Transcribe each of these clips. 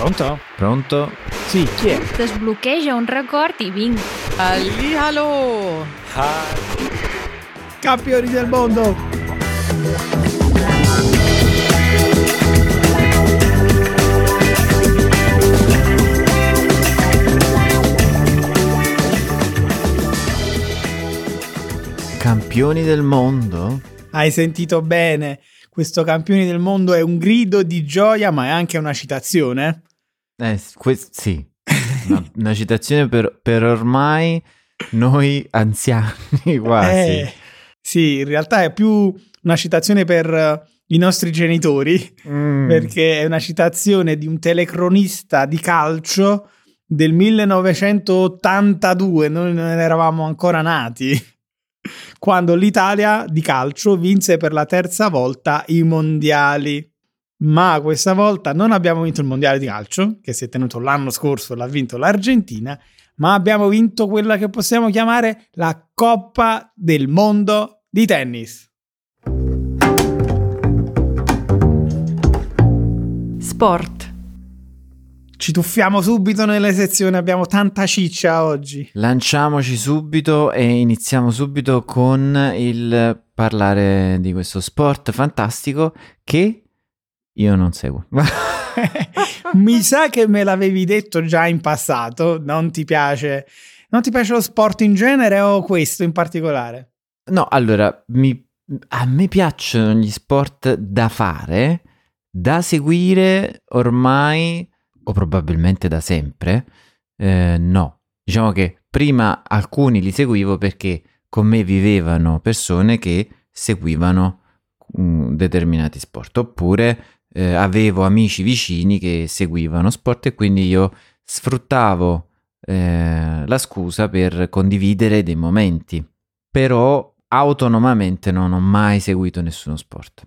Pronto? Pronto? Sì, chi è? Desbloqueja un record i vinc. Hallihallo! Campioni del mondo! Campioni del mondo? Hai sentito bene? Questo campioni del mondo è un grido di gioia, ma è anche una citazione. Eh, que- sì. Una, una citazione per, per ormai noi anziani quasi. Eh, sì, in realtà è più una citazione per eh, i nostri genitori, Mm. perché è una citazione di un telecronista di calcio del 1982, noi non eravamo ancora nati, quando l'Italia di calcio vinse per la terza volta i mondiali. Ma questa volta non abbiamo vinto il mondiale di calcio, che si è tenuto l'anno scorso, l'ha vinto l'Argentina, ma abbiamo vinto quella che possiamo chiamare la Coppa del Mondo di tennis. Sport. Ci tuffiamo subito nelle sezioni, abbiamo tanta ciccia oggi. Lanciamoci subito e iniziamo subito con il parlare di questo sport fantastico che io non seguo. Mi sa che me l'avevi detto già in passato, non ti piace, non ti piace lo sport in genere o questo in particolare? No, allora, mi- a me piacciono gli sport da fare, da seguire ormai, o probabilmente da sempre. Eh, no, diciamo che prima alcuni li seguivo perché con me vivevano persone che seguivano mm, determinati sport, oppure eh, avevo amici vicini che seguivano sport e quindi io sfruttavo eh, la scusa per condividere dei momenti. Però autonomamente non ho mai seguito nessuno sport.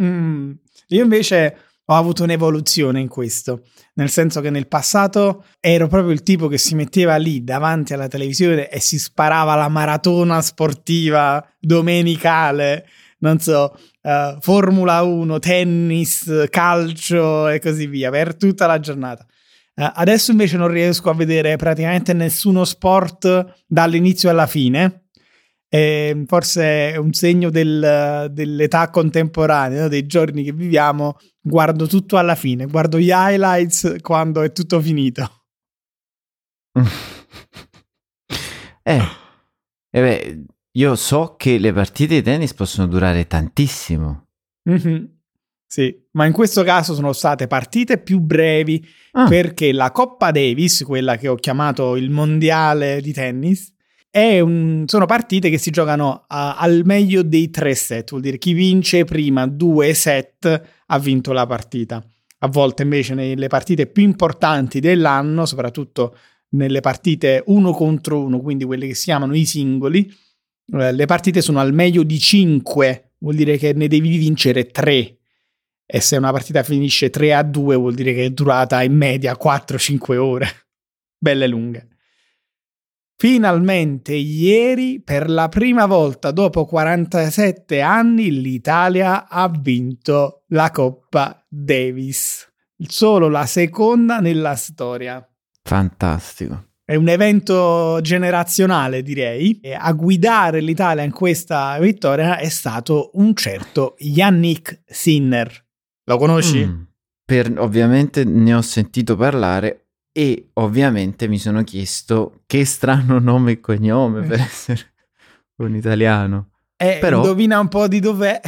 Mm, io invece ho avuto un'evoluzione in questo, nel senso che nel passato ero proprio il tipo che si metteva lì davanti alla televisione e si sparava la maratona sportiva domenicale, non so, eh, Formula 1, tennis, calcio e così via, per tutta la giornata. Eh, adesso invece non riesco a vedere praticamente nessuno sport dall'inizio alla fine. E forse è un segno del- dell'età contemporanea, no? dei giorni che viviamo. Guardo tutto alla fine, guardo gli highlights quando è tutto finito. eh, eh beh, io so che le partite di tennis possono durare tantissimo. Mhm. Sì, ma in questo caso sono state partite più brevi Ah, perché la Coppa Davis, quella che ho chiamato il mondiale di tennis, è un- sono partite che si giocano a- al meglio dei tre set, vuol dire chi vince prima due set ha vinto la partita. A volte invece nelle partite più importanti dell'anno, soprattutto nelle partite uno contro uno, quindi quelle che si chiamano i singoli, eh, le partite sono al meglio di 5, vuol dire che ne devi vincere 3. E se una partita finisce 3 a 2 vuol dire che è durata in media 4-5 ore. Belle lunghe. Finalmente ieri, per la prima volta dopo 47 anni, l'Italia ha vinto la Coppa Davis. Solo la seconda nella storia. fantastico. È un evento generazionale, direi. E a guidare l'Italia in questa vittoria è stato un certo Yannick Sinner. Lo conosci? Mm. Per- ovviamente ne ho sentito parlare e ovviamente mi sono chiesto che strano nome e cognome per essere un italiano. Eh, Però- indovina un po' di dov'è?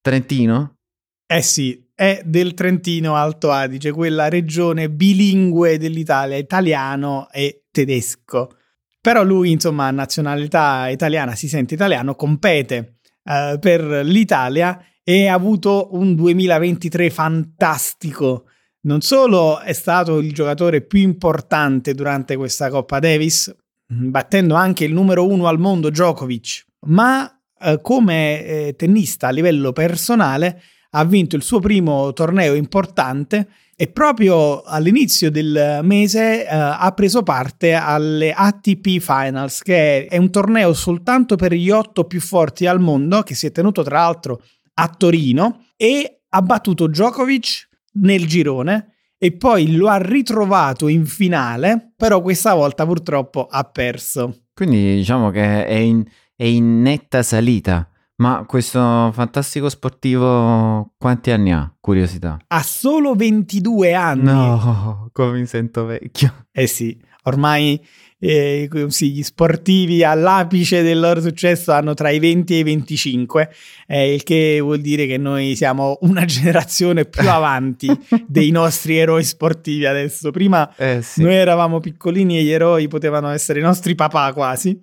Trentino? Eh sì, è del Trentino Alto Adige, quella regione bilingue dell'Italia, italiano e tedesco. Però lui, insomma, nazionalità italiana, si sente italiano, compete eh, per l'Italia e ha avuto un 2023 fantastico. Non solo è stato il giocatore più importante durante questa Coppa Davis, battendo anche il numero uno al mondo Djokovic, ma eh, come eh, tennista a livello personale ha vinto il suo primo torneo importante e proprio all'inizio del mese eh, ha preso parte alle ATP Finals, che è un torneo soltanto per gli otto più forti al mondo, che si è tenuto tra l'altro a Torino, e ha battuto Djokovic nel girone e poi lo ha ritrovato in finale, però questa volta purtroppo ha perso. Quindi diciamo che è in, è in netta salita. Ma questo fantastico sportivo quanti anni ha? Curiosità. Ha solo 22 anni. No, come mi sento vecchio. Eh sì, ormai eh, sì, gli sportivi all'apice del loro successo hanno tra i 20 e i 25, eh, il che vuol dire che noi siamo una generazione più avanti dei nostri eroi sportivi adesso. Prima Eh sì. noi eravamo piccolini e gli eroi potevano essere i nostri papà quasi.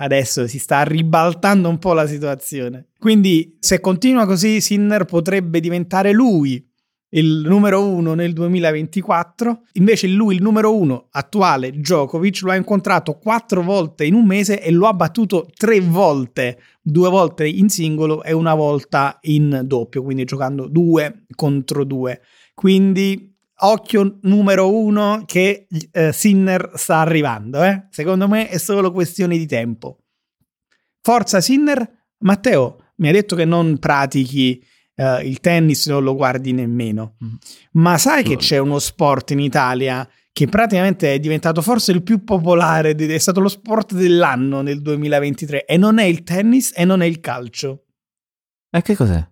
Adesso si sta ribaltando un po' la situazione. Quindi, se continua così, Sinner potrebbe diventare lui il numero uno nel 2024. Invece, lui, il numero uno attuale, Djokovic, lo ha incontrato quattro volte in un mese e lo ha battuto tre volte, due volte in singolo e una volta in doppio, quindi giocando due contro due. Quindi occhio numero uno che eh, Sinner sta arrivando. Eh? Secondo me è solo questione di tempo. Forza Sinner. Matteo, mi ha detto che non pratichi eh, il tennis, non lo guardi nemmeno. Mm. Ma sai che c'è uno sport in Italia che praticamente è diventato forse il più popolare, è stato lo sport dell'anno nel 2023 e non è il tennis e non è il calcio. E che cos'è?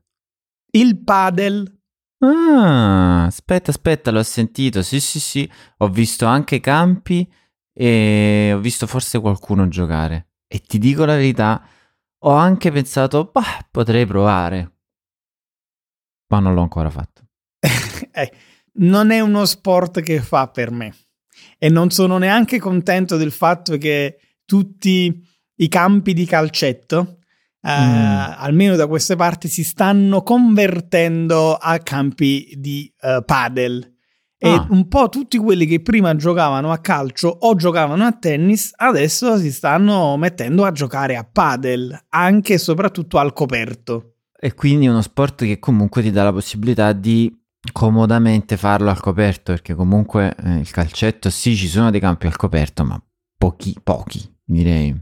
Il padel. Ah, aspetta, aspetta, l'ho sentito. Sì, sì, sì. Ho visto anche campi e ho visto forse qualcuno giocare. E ti dico la verità, ho anche pensato, bah, potrei provare. Ma non l'ho ancora fatto. Eh, non è uno sport che fa per me e non sono neanche contento del fatto che tutti i campi di calcetto, eh, Mm. almeno da queste parti, si stanno convertendo a campi di eh, padel. E Ah. un po' tutti quelli che prima giocavano a calcio o giocavano a tennis, adesso si stanno mettendo a giocare a padel, anche e soprattutto al coperto. E quindi uno sport che comunque ti dà la possibilità di comodamente farlo al coperto, perché comunque eh, il calcetto sì, ci sono dei campi al coperto, ma pochi, pochi, direi.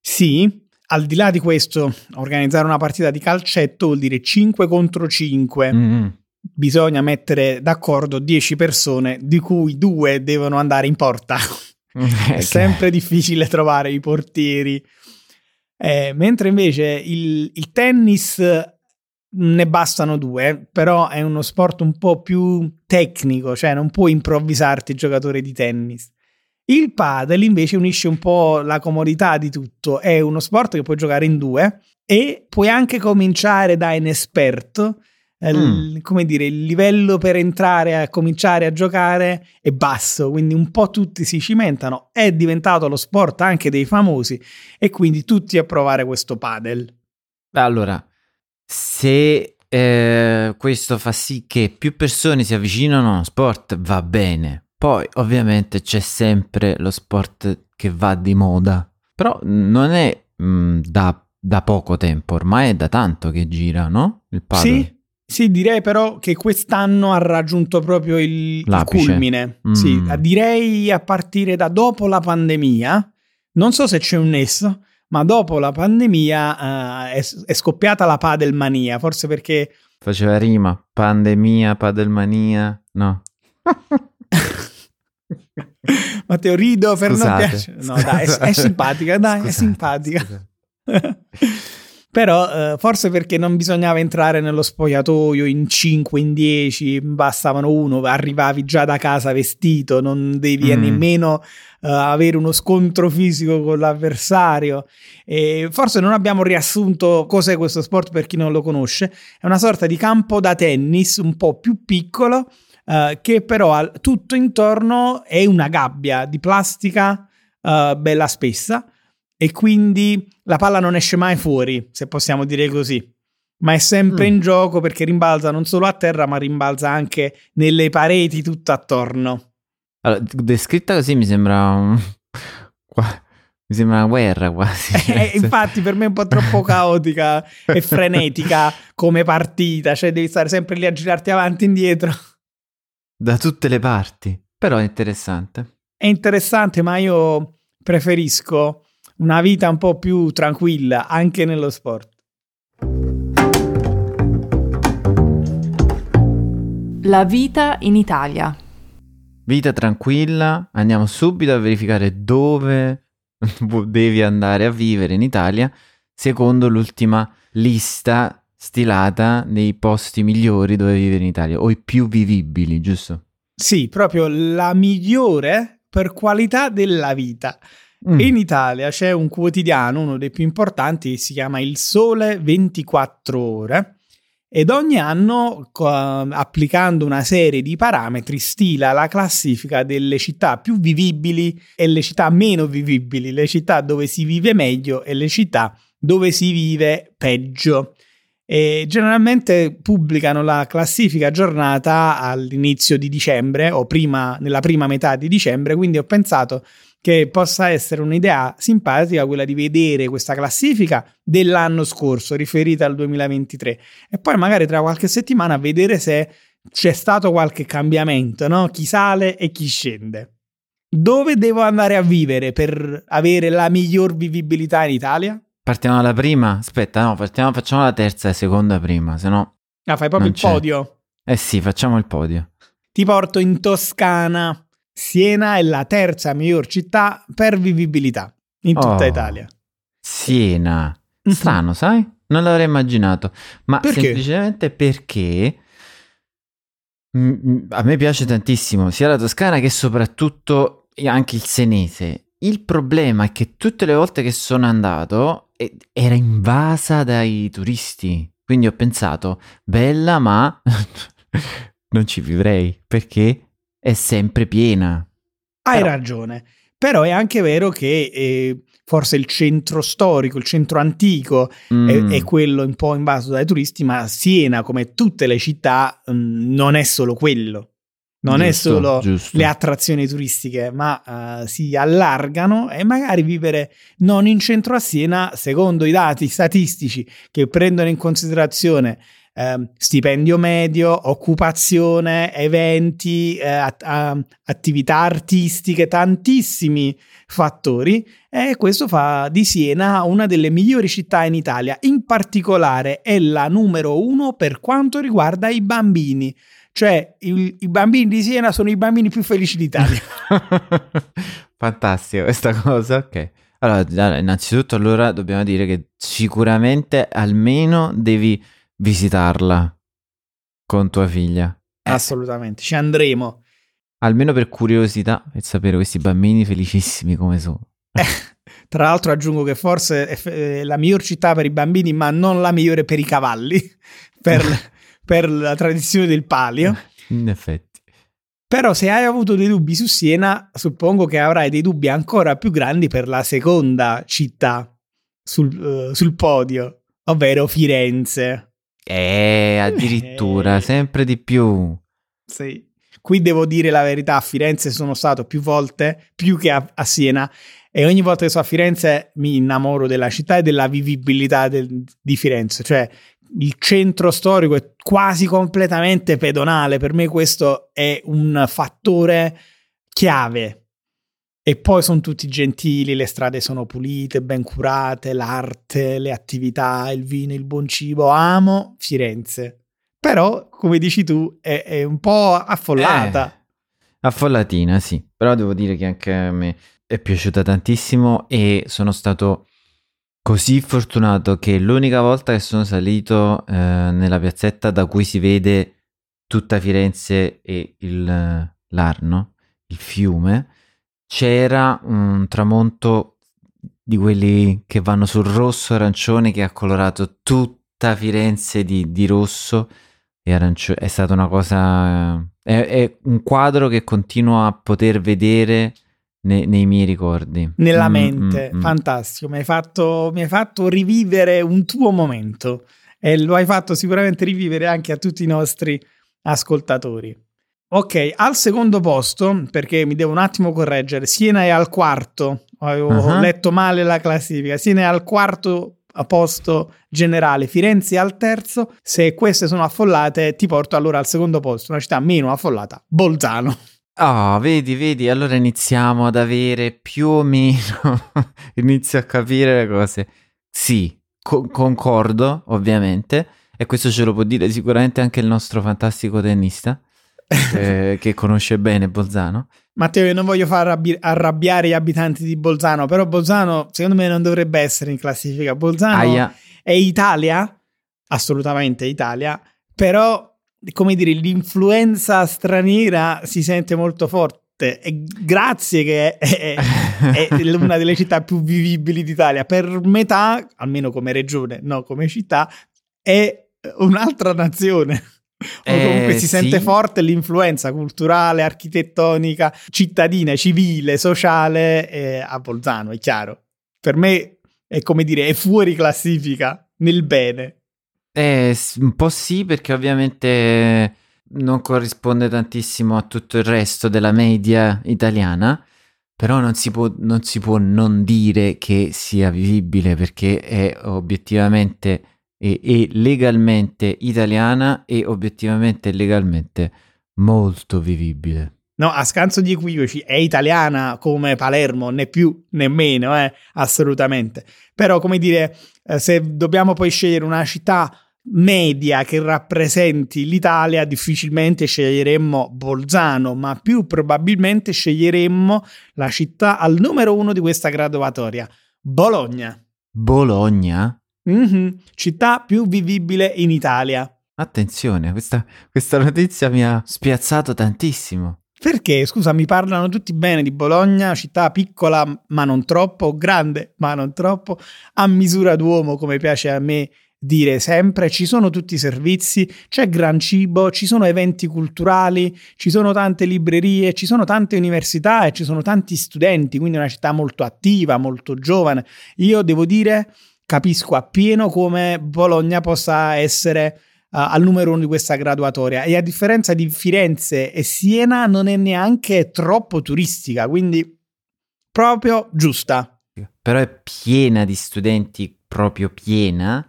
Sì, al di là di questo, organizzare una partita di calcetto vuol dire 5 contro 5. Mm. Bisogna mettere d'accordo 10 persone, di cui due devono andare in porta. È sempre difficile trovare i portieri. Eh, mentre invece il, il tennis ne bastano due, però è uno sport un po' più tecnico, cioè non puoi improvvisarti giocatore di tennis. Il padel invece unisce un po' la comodità di tutto, è uno sport che puoi giocare in due e puoi anche cominciare da inesperto, eh, il- come dire, il livello per entrare a cominciare a giocare è basso, quindi un po' tutti si cimentano, è diventato lo sport anche dei famosi e quindi tutti a provare questo padel. Allora, se eh, questo fa sì che più persone si avvicinano a uno sport, va bene. Poi, ovviamente, c'è sempre lo sport che va di moda. Però non è mm, da, da poco tempo, ormai è da tanto che gira, no? Il padel. Sì, sì, direi però che quest'anno ha raggiunto proprio il, il culmine. Mm. Sì, direi a partire da dopo la pandemia. Non so se c'è un nesso, ma dopo la pandemia eh, è, è scoppiata la padelmania, forse perché Faceva rima, pandemia, padelmania, no. Matteo rido per non Scusate. piacere. No, dai, è, è simpatica, dai, è Scusate, simpatica. scusate. Però eh, forse perché non bisognava entrare nello spogliatoio in 5, in 10, bastavano uno, arrivavi già da casa vestito, non devi Mm. nemmeno eh, avere uno scontro fisico con l'avversario. E forse non abbiamo riassunto cos'è questo sport per chi non lo conosce. È una sorta di campo da tennis un po' più piccolo, eh, che però al- tutto intorno è una gabbia di plastica eh, bella spessa e quindi la palla non esce mai fuori, se possiamo dire così. Ma è sempre Mm. in gioco perché rimbalza non solo a terra, ma rimbalza anche nelle pareti tutto attorno. Allora, descritta così mi sembra un... Mi sembra una guerra quasi. Eh, infatti, per me è un po' troppo caotica e frenetica come partita, cioè devi stare sempre lì a girarti avanti e indietro. Da tutte le parti. Però è interessante. È interessante, ma io preferisco una vita un po' più tranquilla anche nello sport. La vita in Italia. vita tranquilla, andiamo subito a verificare dove devi andare a vivere in Italia, secondo l'ultima lista stilata dei posti migliori dove vivere in Italia, o i più vivibili, giusto? Sì, proprio la migliore per qualità della vita. Mm. In Italia c'è un quotidiano, uno dei più importanti, si chiama Il Sole 24 Ore, ed ogni anno, co- applicando una serie di parametri, stila la classifica delle città più vivibili e le città meno vivibili, le città dove si vive meglio e le città dove si vive peggio. E generalmente pubblicano la classifica aggiornata all'inizio di dicembre o prima, nella prima metà di dicembre, quindi ho pensato che possa essere un'idea simpatica quella di vedere questa classifica dell'anno scorso riferita al 2023 e poi magari tra qualche settimana vedere se c'è stato qualche cambiamento, no? Chi sale e chi scende. Dove devo andare a vivere per avere la miglior vivibilità in Italia? Partiamo dalla prima? Aspetta, no, partiamo, facciamo la terza e seconda prima, se no... Ah, fai proprio il c'è. podio. Eh sì, facciamo il podio. Ti porto in Toscana. Siena è la terza miglior città per vivibilità in tutta Oh. Italia. Siena. Strano, sai? Non l'avrei immaginato. Ma Perché? semplicemente perché a me piace tantissimo sia la Toscana che soprattutto anche il Senese. Il problema è che tutte le volte che sono andato eh, era invasa dai turisti. Quindi ho pensato, bella, ma non ci vivrei perché è sempre piena. Hai Però- ragione. Però è anche vero che eh, forse il centro storico, il centro antico è, Mm. è quello un po' invaso dai turisti, ma Siena, come tutte le città, mm, non è solo quello. Non è Giusto, solo giusto. le attrazioni turistiche, ma eh, si allargano e magari vivere non in centro a Siena, secondo i dati statistici che prendono in considerazione ehm, stipendio medio, occupazione, eventi, eh, at- a- attività artistiche, tantissimi fattori e questo fa di Siena una delle migliori città in Italia. In particolare è la numero uno per quanto riguarda i bambini. Cioè, i, i bambini di Siena sono i bambini più felici d'Italia. Fantastico questa cosa, ok. Allora, innanzitutto allora dobbiamo dire che sicuramente almeno devi visitarla con tua figlia. Eh, Assolutamente, ci andremo. almeno per curiosità, per sapere questi bambini felicissimi come sono. Tra l'altro aggiungo che forse è la miglior città per i bambini, ma non la migliore per i cavalli, per, per la tradizione del palio. In effetti. Però se hai avuto dei dubbi su Siena, suppongo che avrai dei dubbi ancora più grandi per la seconda città sul, eh, sul podio, ovvero Firenze. Eh, addirittura, Eh. sempre di più. Sì. Qui devo dire la verità, a Firenze sono stato più volte, più che a, a Siena, e ogni volta che sono a Firenze mi innamoro della città e della vivibilità del- di Firenze, cioè il centro storico è quasi completamente pedonale, per me questo è un fattore chiave. E poi sono tutti gentili, le strade sono pulite, ben curate, l'arte, le attività, il vino, il buon cibo. Amo Firenze. Però, come dici tu, è, è un po' affollata. Eh, affollatina, sì. Però devo dire che anche a me è piaciuta tantissimo e sono stato così fortunato che l'unica volta che sono salito eh, nella piazzetta da cui si vede tutta Firenze e il, l'Arno, il fiume, c'era un tramonto di quelli che vanno sul rosso arancione che ha colorato tutta Firenze di, di rosso. E arancio- è stata una cosa è, è un quadro che continuo a poter vedere ne- nei miei ricordi Nella Mm, mente, mm, mm. fantastico. Mi hai, fatto, mi hai fatto rivivere un tuo momento e lo hai fatto sicuramente rivivere anche a tutti i nostri ascoltatori. Ok, al secondo posto, perché mi devo un attimo correggere, Siena è al quarto, avevo Ah. letto male la classifica, Siena è al quarto posto generale, Firenze al terzo, se queste sono affollate ti porto allora al secondo posto, una città meno affollata, Bolzano. Ah, vedi, vedi, allora iniziamo ad avere più o meno, inizio a capire le cose. Sì, co- concordo, ovviamente, e questo ce lo può dire sicuramente anche il nostro fantastico tennista. eh, che conosce bene Bolzano. Matteo, io non voglio far arrabbi- arrabbiare gli abitanti di Bolzano, però Bolzano secondo me non dovrebbe essere in classifica. Bolzano Aia. è Italia, assolutamente Italia, però come dire, l'influenza straniera si sente molto forte. E grazie che è, è- è una delle città più vivibili d'Italia. Per metà, almeno come regione, no come città, è un'altra nazione. O Eh, comunque si sente sì. forte l'influenza culturale, architettonica, cittadina, civile, sociale eh, a Bolzano, è chiaro. Per me è come dire, è fuori classifica nel bene. Eh, un po' sì, perché ovviamente non corrisponde tantissimo a tutto il resto della media italiana, però non si può non, si può non dire che sia vivibile perché è obiettivamente e, e legalmente italiana e obiettivamente e legalmente molto vivibile. No, a scanso di equivoci, è italiana come Palermo, né più né meno, eh, assolutamente. Però, come dire, eh, se dobbiamo poi scegliere una città media che rappresenti l'Italia, difficilmente sceglieremmo Bolzano, ma più probabilmente sceglieremmo la città al numero uno di questa graduatoria, Bologna. Bologna? Mhm, Città più vivibile in Italia. Attenzione, questa, questa notizia mi ha spiazzato tantissimo. Perché, scusa, mi parlano tutti bene di Bologna, città piccola ma non troppo, grande ma non troppo, a misura d'uomo come piace a me dire sempre, ci sono tutti i servizi, c'è gran cibo, ci sono eventi culturali, ci sono tante librerie, ci sono tante università e ci sono tanti studenti, quindi è una città molto attiva, molto giovane. Io devo dire, capisco appieno come Bologna possa essere al numero uno di questa graduatoria e a differenza di Firenze e Siena non è neanche troppo turistica, quindi proprio giusta. Però è piena di studenti, proprio piena,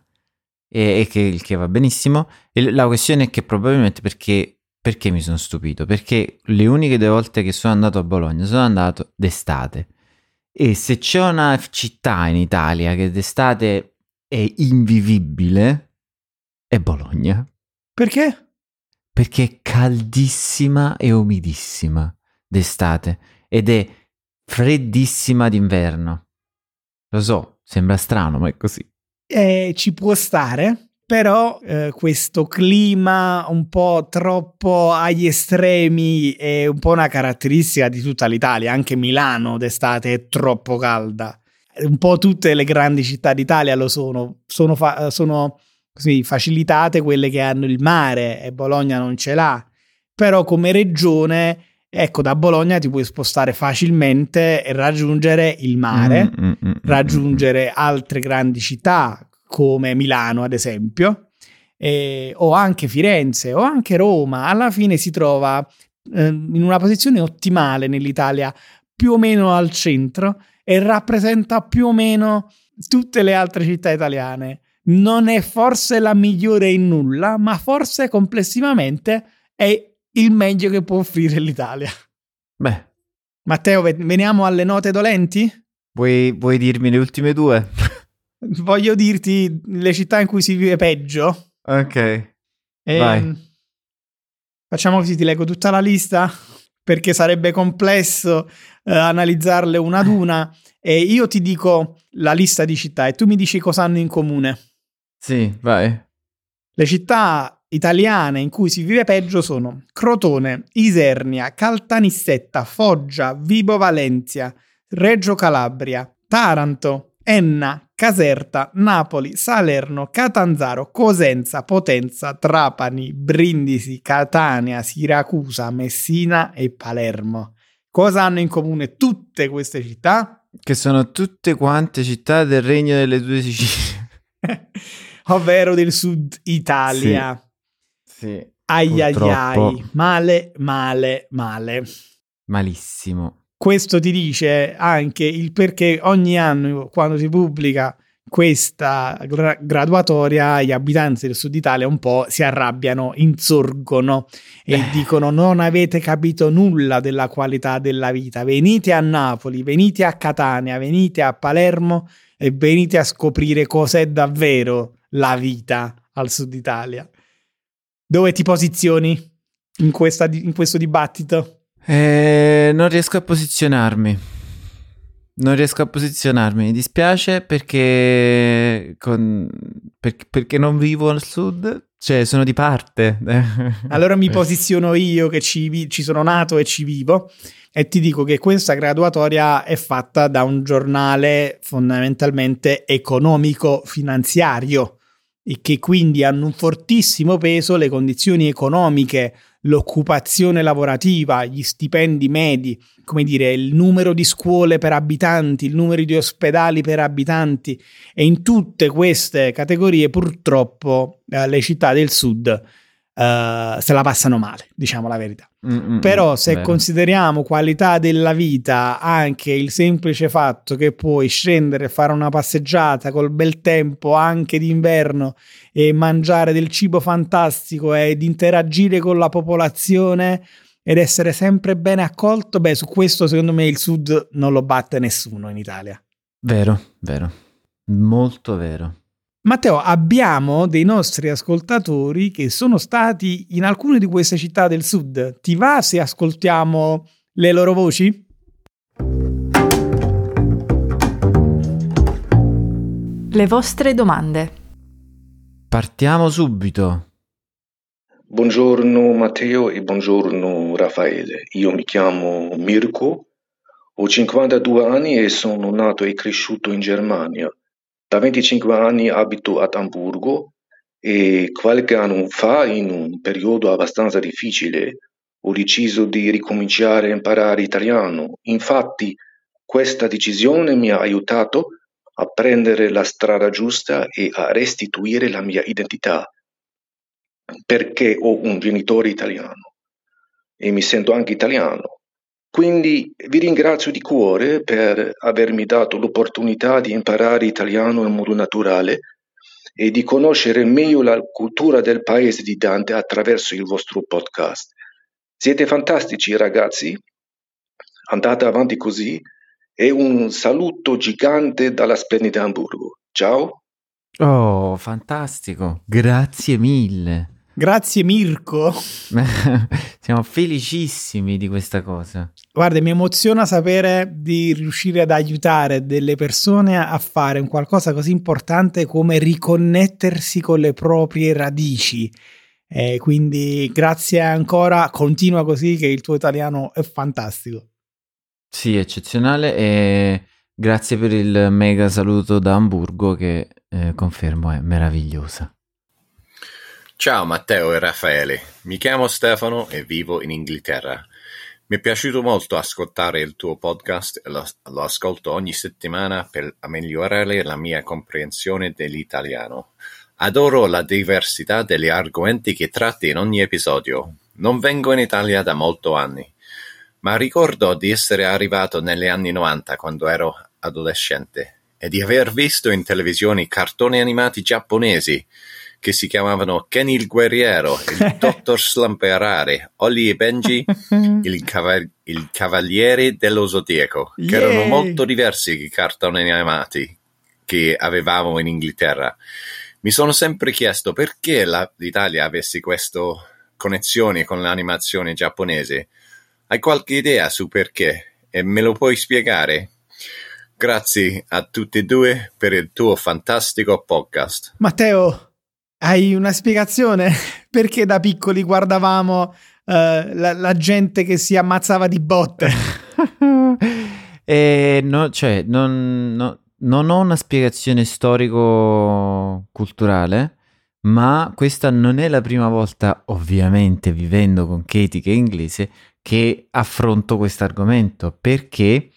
e, e che, che va benissimo. E la questione è che probabilmente perché, perché mi sono stupito? Perché le uniche due volte che sono andato a Bologna sono andato d'estate. E se c'è una città in Italia che d'estate è invivibile, è Bologna. Perché? Perché è caldissima e umidissima d'estate ed è freddissima d'inverno. Lo so, sembra strano, ma è così. Eh, ci può stare, però eh, questo clima un po' troppo agli estremi è un po' una caratteristica di tutta l'Italia, anche Milano d'estate è troppo calda. Un po' tutte le grandi città d'Italia lo sono, sono, fa- sono così, facilitate quelle che hanno il mare e Bologna non ce l'ha, però come regione, ecco, da Bologna ti puoi spostare facilmente e raggiungere il mare Mm, mm, mm, mm, raggiungere altre grandi città come Milano ad esempio eh, o anche Firenze o anche Roma. Alla fine si trova eh, in una posizione ottimale nell'Italia più o meno al centro e rappresenta più o meno tutte le altre città italiane non è forse la migliore in nulla ma forse complessivamente è il meglio che può offrire l'Italia Beh, Matteo ve- veniamo alle note dolenti? vuoi, vuoi dirmi le ultime due? Voglio dirti le città in cui si vive peggio. ok. E, Vai. Facciamo così, ti leggo tutta la lista perché sarebbe complesso eh, analizzarle una ad una. E io ti dico la lista di città e tu mi dici cosa hanno in comune. Sì, vai. Le città italiane in cui si vive peggio sono Crotone, Isernia, Caltanissetta, Foggia, Vibo Valencia, Reggio Calabria, Taranto, Enna, Caserta, Napoli, Salerno, Catanzaro, Cosenza, Potenza, Trapani, Brindisi, Catania, Siracusa, Messina e Palermo. Cosa hanno in comune tutte queste città? Che sono tutte quante città del regno delle due Sicilie. Ovvero del sud Italia. Sì. Ai ai Purtroppo. ai, male, male, male. Malissimo. Questo ti dice anche il perché ogni anno quando si pubblica questa gra- graduatoria gli abitanti del sud Italia un po' si arrabbiano, insorgono e Eh. dicono non avete capito nulla della qualità della vita, venite a Napoli, venite a Catania, venite a Palermo e venite a scoprire cos'è davvero la vita al sud Italia. Dove ti posizioni? in, questa, in questo dibattito? Eh, non riesco a posizionarmi. Non riesco a posizionarmi, mi dispiace perché, con, per, perché non vivo al sud, cioè sono di parte. allora mi posiziono io che ci, ci sono nato e ci vivo e ti dico che questa graduatoria è fatta da un giornale fondamentalmente economico-finanziario e che quindi hanno un fortissimo peso le condizioni economiche, l'occupazione lavorativa, gli stipendi medi, come dire, il numero di scuole per abitanti, il numero di ospedali per abitanti. E in tutte queste categorie purtroppo eh, le città del sud uh, se la passano male, diciamo la verità. Mm-mm, Però se vero. consideriamo qualità della vita anche il semplice fatto che puoi scendere e fare una passeggiata col bel tempo anche d'inverno e mangiare del cibo fantastico ed interagire con la popolazione ed essere sempre bene accolto, beh, su questo secondo me il sud non lo batte nessuno in Italia. Vero, vero, molto vero. Matteo, abbiamo dei nostri ascoltatori che sono stati in alcune di queste città del sud. Ti va se ascoltiamo le loro voci? Le vostre domande. Partiamo subito. Buongiorno Matteo e buongiorno Raffaele. Io mi chiamo Mirko, ho 52 anni e sono nato e cresciuto in Germania. Da 25 anni abito ad Amburgo e qualche anno fa, in un periodo abbastanza difficile, ho deciso di ricominciare a imparare italiano. Infatti, questa decisione mi ha aiutato a prendere la strada giusta e a restituire la mia identità, perché ho un genitore italiano e mi sento anche italiano. Quindi vi ringrazio di cuore per avermi dato l'opportunità di imparare italiano in modo naturale e di conoscere meglio la cultura del paese di Dante attraverso il vostro podcast. Siete fantastici ragazzi, andate avanti così e un saluto gigante dalla splendida Hamburgo. Ciao. Oh, fantastico, grazie mille. Grazie Mirko. Siamo felicissimi di questa cosa. Guarda, mi emoziona sapere di riuscire ad aiutare delle persone a fare un qualcosa così importante come riconnettersi con le proprie radici. Eh, quindi grazie ancora, continua così che il tuo italiano è fantastico. Sì, eccezionale e grazie per il mega saluto da Hamburgo che eh, confermo è meravigliosa. Ciao Matteo e Raffaele, mi chiamo Stefano e vivo in Inghilterra. Mi è piaciuto molto ascoltare il tuo podcast e lo, lo ascolto ogni settimana per migliorare la mia comprensione dell'italiano. Adoro la diversità degli argomenti che tratti in ogni episodio. Non vengo in Italia da molti anni, ma ricordo di essere arrivato negli anni 90 quando ero adolescente e di aver visto in televisione cartoni animati giapponesi che si chiamavano Kenny il guerriero, il dottor Slamperare, Ollie e Benji, il, cav- il Cavaliere dello Zodiaco, che yeah. erano molto diversi i cartoni animati che avevamo in Inghilterra. Mi sono sempre chiesto perché la, l'Italia avesse queste connessioni con l'animazione giapponese. Hai qualche idea su perché? E me lo puoi spiegare? Grazie a tutti e due per il tuo fantastico podcast. Matteo, hai una spiegazione? Perché da piccoli guardavamo uh, la, la, gente che si ammazzava di botte? eh, no, cioè, non, no, non ho una spiegazione storico-culturale, ma questa non è la prima volta, ovviamente vivendo con Katie che è inglese, che affronto questo argomento, perché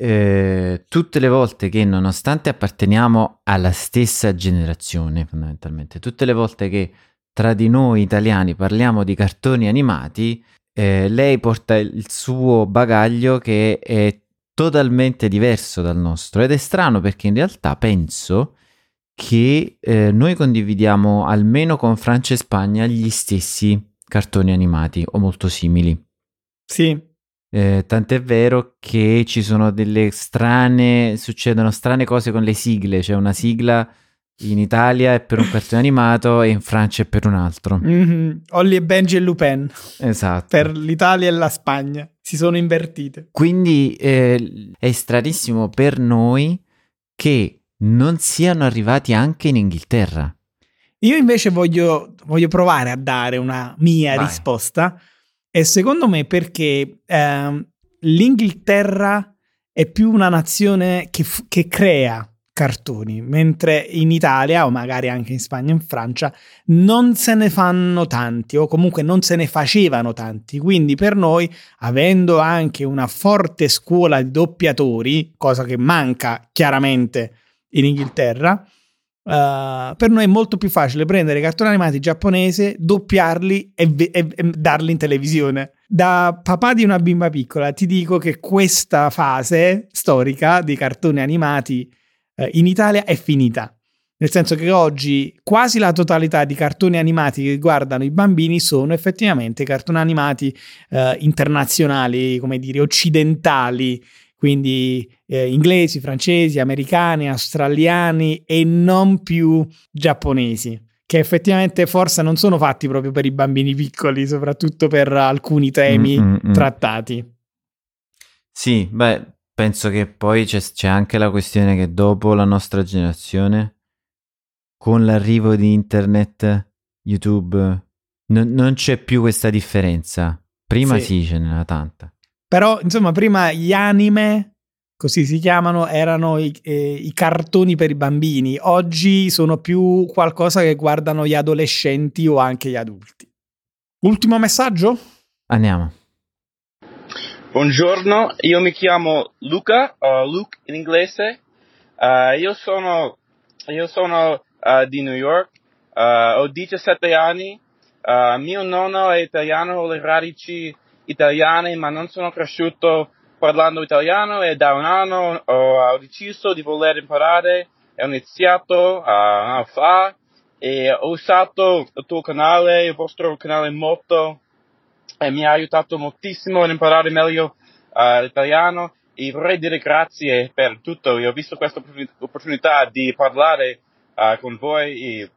eh, tutte le volte che nonostante apparteniamo alla stessa generazione fondamentalmente, tutte le volte che tra di noi italiani parliamo di cartoni animati, eh, lei porta il suo bagaglio che è totalmente diverso dal nostro ed è strano perché in realtà penso che eh, noi condividiamo almeno con Francia e Spagna gli stessi cartoni animati o molto simili. Sì, eh, tant'è vero che ci sono delle strane, succedono strane cose con le sigle, c'è una sigla in Italia è per un cartone animato e in Francia è per un altro. Mhm. Ollie e Benji e Lupin Esatto. per l'Italia e la Spagna si sono invertite. Quindi eh, è stranissimo per noi che non siano arrivati anche in Inghilterra. Io invece voglio, voglio provare a dare una mia Vai. risposta e secondo me perché ehm, l'Inghilterra è più una nazione che, f- che crea cartoni, mentre in Italia o magari anche in Spagna e in Francia non se ne fanno tanti o comunque non se ne facevano tanti. Quindi per noi, avendo anche una forte scuola di doppiatori, cosa che manca chiaramente in Inghilterra, Uh, per noi è molto più facile prendere i cartoni animati giapponesi, doppiarli e, ve- e- e darli in televisione. Da papà di una bimba piccola ti dico che questa fase storica dei cartoni animati eh, in Italia è finita. Nel senso che oggi quasi la totalità di cartoni animati che guardano i bambini sono effettivamente cartoni animati eh, internazionali, come dire, occidentali, quindi eh, inglesi, francesi, americani, australiani e non più giapponesi, che effettivamente forse non sono fatti proprio per i bambini piccoli, soprattutto per alcuni temi Mm, mm, mm. trattati. Sì, beh, penso che poi c'è, c'è anche la questione che dopo la nostra generazione, con l'arrivo di internet, YouTube, non- non c'è più questa differenza. Prima Sì. sì, ce n'era tanta. Però, insomma, prima gli anime, così si chiamano, erano i, eh, i cartoni per i bambini. Oggi sono più qualcosa che guardano gli adolescenti o anche gli adulti. Ultimo messaggio? Andiamo. Buongiorno, io mi chiamo Luca, o Luke in inglese. Eh, io sono, io sono eh, di New York, eh, ho 17 anni. Mio nonno è italiano, ho le radici italiane, ma non sono cresciuto parlando italiano e da un anno ho, ho deciso di voler imparare ho iniziato eh, un anno fa e ho usato il tuo canale, il vostro canale molto e mi ha aiutato moltissimo ad imparare meglio eh, l'italiano e vorrei dire grazie per tutto. Io ho visto questa opportuni- opportunità di parlare eh, con voi e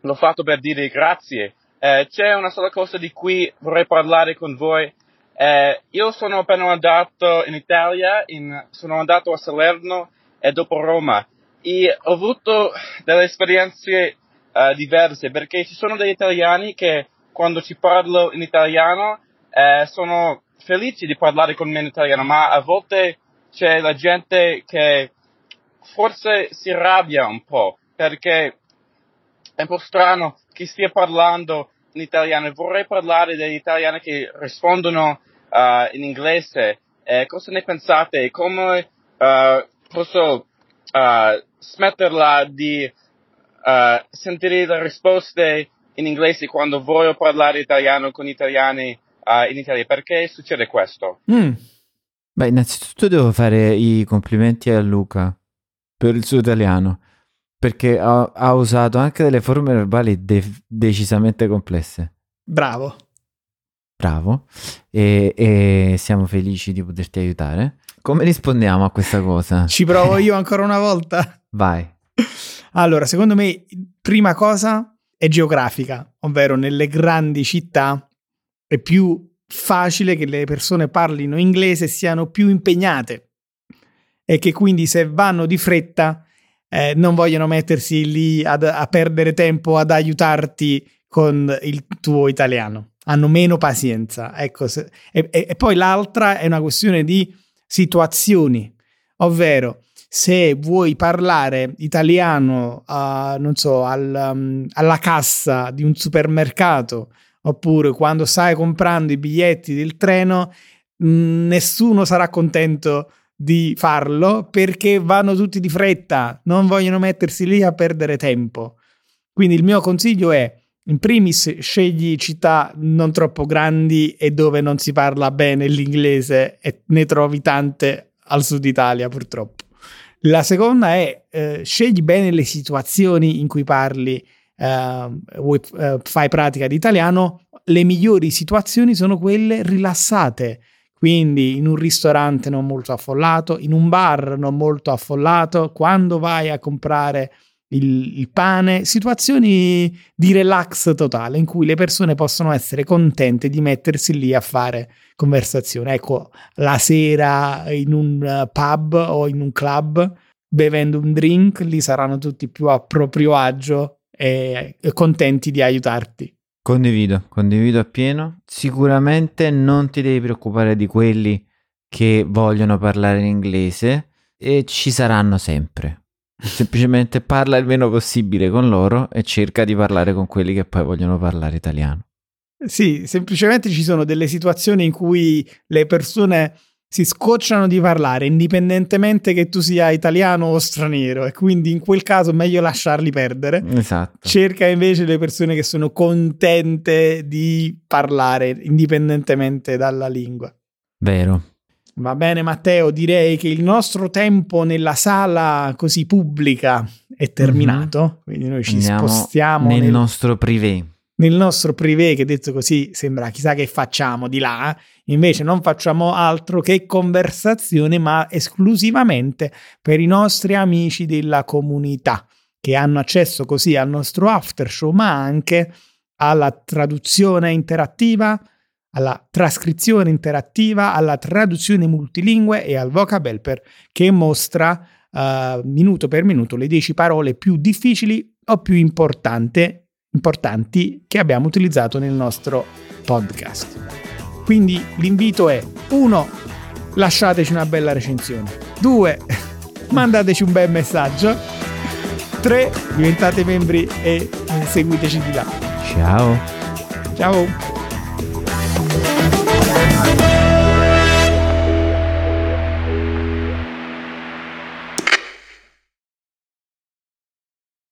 l'ho fatto per dire grazie. Eh, c'è una sola cosa di cui vorrei parlare con voi. Eh, io sono appena andato in Italia, in- sono andato a Salerno e dopo Roma e ho avuto delle esperienze eh, diverse perché ci sono degli italiani che quando ci parlo in italiano eh, sono felici di parlare con me in italiano, ma a volte c'è la gente che forse si arrabbia un po' perché è un po' strano che stia parlando in italiano vorrei parlare degli italiani che rispondono eh, in inglese. Eh, cosa ne pensate? Come eh, posso eh, smetterla di sentire le risposte in inglese quando voglio parlare italiano con italiani eh, in Italia? Perché succede questo? Mm, Beh, innanzitutto devo fare i complimenti a Luca per il suo italiano, perché ha, ha usato anche delle forme verbali de- decisamente complesse. bravo. Bravo, e, e siamo felici di poterti aiutare. Come rispondiamo a questa cosa? Ci provo io ancora una volta. Vai. Allora, secondo me, prima cosa è geografica, ovvero nelle grandi città è più facile che le persone parlino inglese e siano più impegnate e che quindi se vanno di fretta eh, non vogliono mettersi lì ad- a perdere tempo ad aiutarti con il tuo italiano. Hanno meno pazienza. Ecco, se- e, e- e poi l'altra è una questione di situazioni, ovvero se vuoi parlare italiano, a, non so, al, um, alla cassa di un supermercato oppure quando stai comprando i biglietti del treno, mh, nessuno sarà contento di farlo perché vanno tutti di fretta, non vogliono mettersi lì a perdere tempo. Quindi il mio consiglio è, in primis, scegli città non troppo grandi e dove non si parla bene l'inglese e ne trovi tante al sud Italia purtroppo. La seconda è eh, scegli bene le situazioni in cui parli, eh, vuoi, eh, fai pratica di italiano. Le migliori situazioni sono quelle rilassate, quindi in un ristorante non molto affollato, in un bar non molto affollato, quando vai a comprare il, il, pane, situazioni di relax totale in cui le persone possono essere contente di mettersi lì a fare conversazione. Ecco, la sera in un uh, pub o in un club bevendo un drink, lì saranno tutti più a proprio agio e contenti di aiutarti. Condivido, condivido appieno. Sicuramente non ti devi preoccupare di quelli che vogliono parlare in inglese e ci saranno sempre Semplicemente parla il meno possibile con loro e cerca di parlare con quelli che poi vogliono parlare italiano. Sì, semplicemente ci sono delle situazioni in cui le persone si scocciano di parlare, indipendentemente che tu sia italiano o straniero, e quindi in quel caso è meglio lasciarli perdere. Esatto. Cerca invece le persone che sono contente di parlare, indipendentemente dalla lingua. Vero. Va bene Matteo, direi che il nostro tempo nella sala così pubblica è terminato, mm-hmm. quindi noi ci Andiamo spostiamo nel, nel, nostro privé. Nel nostro privé, che detto così sembra chissà che facciamo di là, invece non facciamo altro che conversazione, ma esclusivamente per i nostri amici della comunità, che hanno accesso così al nostro after show, ma anche alla traduzione interattiva alla trascrizione interattiva, alla traduzione multilingue e al vocab helper che mostra uh, minuto per minuto le 10 parole più difficili o più importanti che abbiamo utilizzato nel nostro podcast. Quindi l'invito è 1. Lasciateci una bella recensione. 2. Mandateci un bel messaggio. 3. Diventate membri e seguiteci di là. Ciao. Ciao.